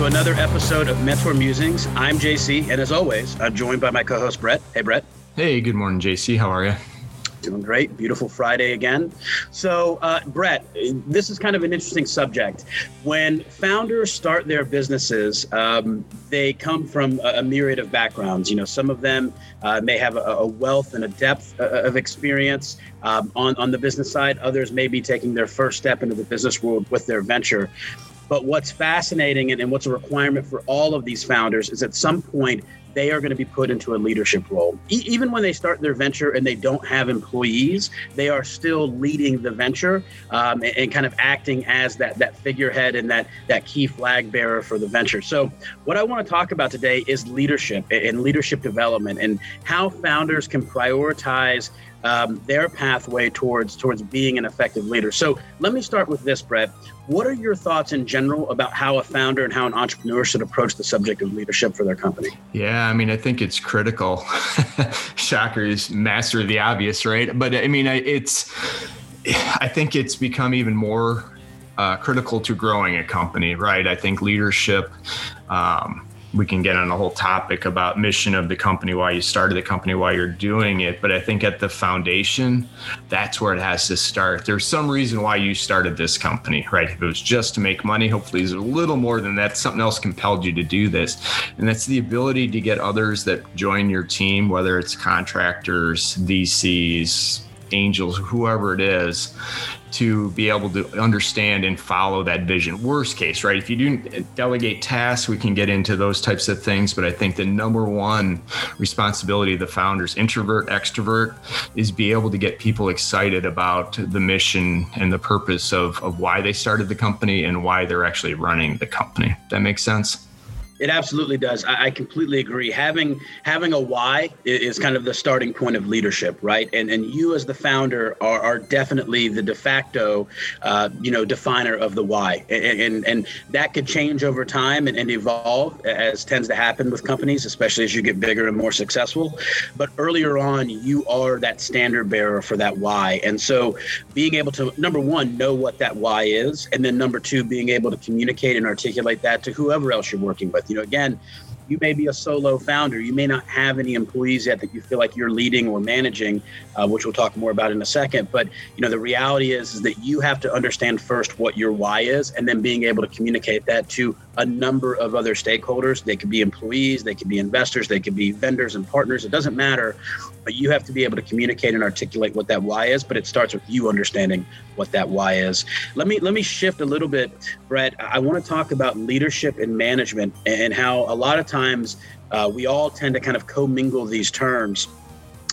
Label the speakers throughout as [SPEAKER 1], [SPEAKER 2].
[SPEAKER 1] to another episode of Mentor Musings. I'm JC, and as always, I'm joined by my co host, Brett. Hey, Brett.
[SPEAKER 2] Hey, good morning, JC. How are you?
[SPEAKER 1] Doing great. Beautiful Friday again. So, uh, Brett, this is kind of an interesting subject. When founders start their businesses, um, they come from a, a, myriad of backgrounds. You know, some of them uh, may have a, a, wealth and a depth uh, of experience um, on, on the business side. Others may be taking their first step into the business world with their venture. But what's fascinating and, and what's a requirement for all of these founders is at some point they are going to be put into a leadership role. E- even when they start their venture and they don't have employees, they are still leading the venture um, and, and, kind of acting as that that figurehead and that that key flag bearer for the venture. So, what I want to talk about today is leadership and leadership development and how founders can prioritize um, their pathway towards towards being an effective leader. So let me start with this, Brett. What are your thoughts in general about how a founder and how an entrepreneur should approach the subject of leadership for their company?
[SPEAKER 2] Yeah, I mean, I think it's critical. Shocker is master of the obvious, right? But I mean, it's. I think it's become even more uh, critical to growing a company, right? I think leadership. Um, we can get on a whole topic about mission of the company, why you started the company, why you're doing it. But I think at the foundation, that's where it has to start. There's some reason why you started this company, right? If it was just to make money, hopefully there's a little more than that. Something else compelled you to do this. And that's the ability to get others that join your team, whether it's contractors, VCs, angels, whoever it is, to be able to understand and follow that vision. Worst case, right? If you do delegate tasks, we can get into those types of things. But I think the number one responsibility of the founders, introvert, extrovert, is be able to get people excited about the mission and the purpose of, of why they started the company and why they're actually running the company. That makes sense?
[SPEAKER 1] It absolutely does. I, I, completely agree. Having having a why is kind of the starting point of leadership, right? And and you as the founder are, are definitely the de facto, uh, you know, definer of the why, and and, and that could change over time and, and evolve as tends to happen with companies, especially as you get bigger and more successful. But earlier on, you are that standard bearer for that why, and so being able to number one know what that why is, and then number two being able to communicate and articulate that to whoever else you're working with you know, again, you may be a solo founder. You may not have any employees yet that you feel like you're leading or managing, uh, which we'll talk more about in a second. But you know, the reality is, is that you have to understand first what your why is, and then being able to communicate that to a number of other stakeholders. They could be employees, they could be investors, they could be vendors and partners. It doesn't matter, but you have to be able to communicate and articulate what that why is. But it starts with you understanding what that why is. Let me let me shift a little bit, Brett. I want to talk about leadership and management and how a lot of times uh, we all tend to kind of commingle these terms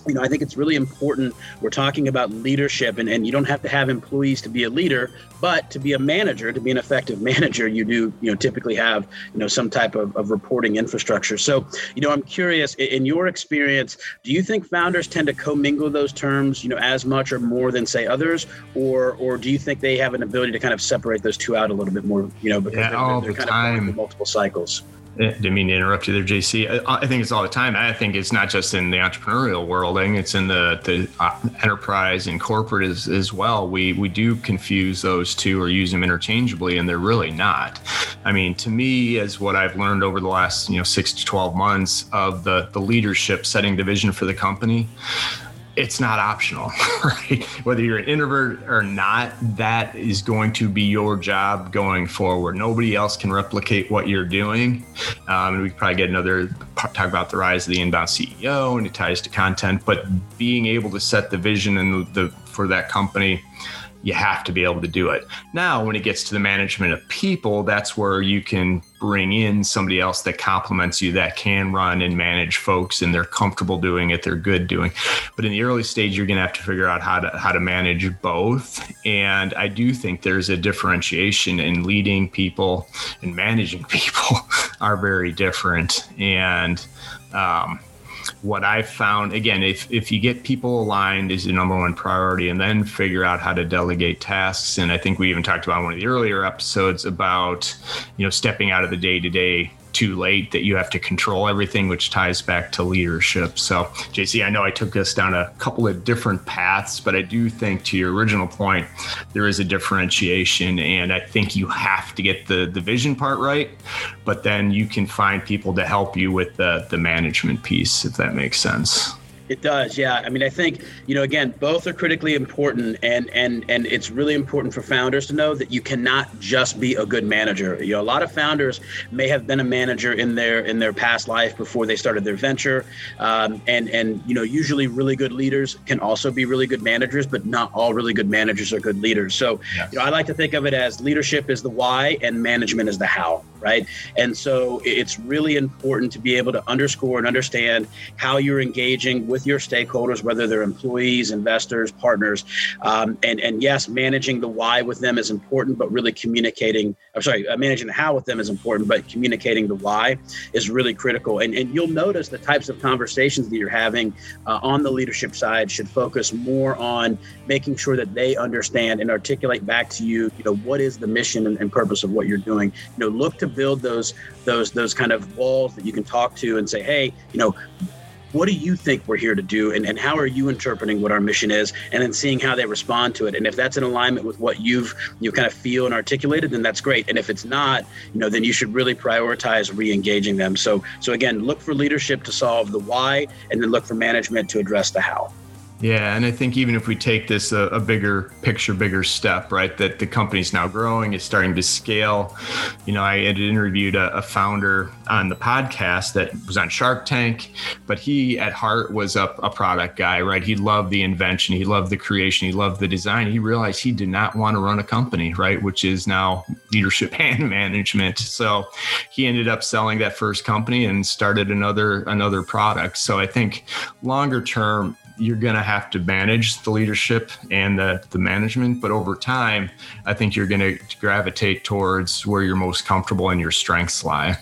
[SPEAKER 1] you know, I think it's really important. We're talking about leadership, and, and you don't have to have employees to be a leader, but to be a manager, to be an effective manager, you do, you know, typically have, you know, some type of, of reporting infrastructure. So, you know, I'm curious, in your experience, do you think founders tend to commingle those terms, you know, as much or more than say others, or or do you think they have an ability to kind of separate those two out a little bit more, you know, because
[SPEAKER 2] yeah,
[SPEAKER 1] they're,
[SPEAKER 2] all
[SPEAKER 1] they're
[SPEAKER 2] the
[SPEAKER 1] kind
[SPEAKER 2] time.
[SPEAKER 1] of multiple cycles?
[SPEAKER 2] Didn't mean to interrupt you there, JC. I, I think it's all the time. I think it's not just in the entrepreneurial world. I think it's in the the uh, enterprise and corporate as, as well. We we do confuse those two or use them interchangeably, and they're really not. I mean, to me, as what I've learned over the last you know six to twelve months of the the leadership setting the vision for the company it's not optional, right? Whether you're an introvert or not, that is going to be your job going forward. Nobody else can replicate what you're doing. Um, and we probably get another talk about the rise of the inbound CEO and it ties to content, but being able to set the vision and the, the for that company you have to be able to do it. Now, when it gets to the management of people, that's where you can bring in somebody else that complements you that can run and manage folks and they're comfortable doing it, they're good doing. But in the early stage, you're going to have to figure out how to how to manage both. And I do think there's a differentiation in leading people and managing people are very different. And um, what I found again, if if you get people aligned is the number one priority, and then figure out how to delegate tasks. And I think we even talked about one of the earlier episodes about you know stepping out of the day to day too late that you have to control everything, which ties back to leadership. So, JC, I know I took us down a couple of different paths, but I do think to your original point, there is a differentiation. And I think you have to get the, the vision part right, but then you can find people to help you with the, the management piece, if that makes sense.
[SPEAKER 1] It does, yeah. I mean, I think you know, again, both are critically important, and and and it's really important for founders to know that you cannot just be a good manager. You know, a lot of founders may have been a manager in their in their past life before they started their venture, um, and and you know, usually really good leaders can also be really good managers, but not all really good managers are good leaders. So, yes. you know, I like to think of it as leadership is the why and management is the how, right? And so it's really important to be able to underscore and understand how you're engaging with with your stakeholders, whether they're employees, investors, partners. Um, and, and yes, managing the why with them is important, but really communicating, I'm sorry, uh, managing the how with them is important, but communicating the why is really critical. And, and you'll notice the types of conversations that you're having uh, on the leadership side should focus more on making sure that they understand and articulate back to you, you know, what is the mission and, and purpose of what you're doing. You know, look to build those those those kind of walls that you can talk to and say, hey, you know, what do you think we're here to do and, and how are you interpreting what our mission is and then seeing how they respond to it? And if that's in alignment with what you've you kind of feel and articulated then that's great. And if it's not you know then you should really prioritize re-engaging them. So so again look for leadership to solve the why and then look for management to address the how
[SPEAKER 2] yeah, and I think even if we take this a, a, bigger picture, bigger step, right, that the company's now growing, it's starting to scale. You know, I had interviewed a, a, founder on the podcast that was on Shark Tank, but he at heart was a, a product guy, right? He loved the invention, he loved the creation, he loved the design. He realized he did not want to run a company, right, which is now leadership and management. So he ended up selling that first company and started another another product. So I think longer term, you're going to have to manage the leadership and the, the management. But over time, I think you're going to gravitate towards where you're most comfortable and your strengths lie.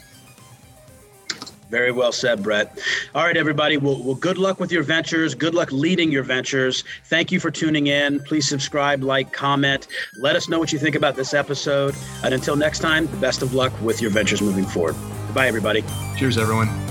[SPEAKER 1] Very well said, Brett. All right, everybody. Well, well, good luck with your ventures. Good luck leading your ventures. Thank you for tuning in. Please subscribe, like, comment. Let us know what you think about this episode. And until next time, best of luck with your ventures moving forward. Bye, everybody.
[SPEAKER 2] Cheers, everyone.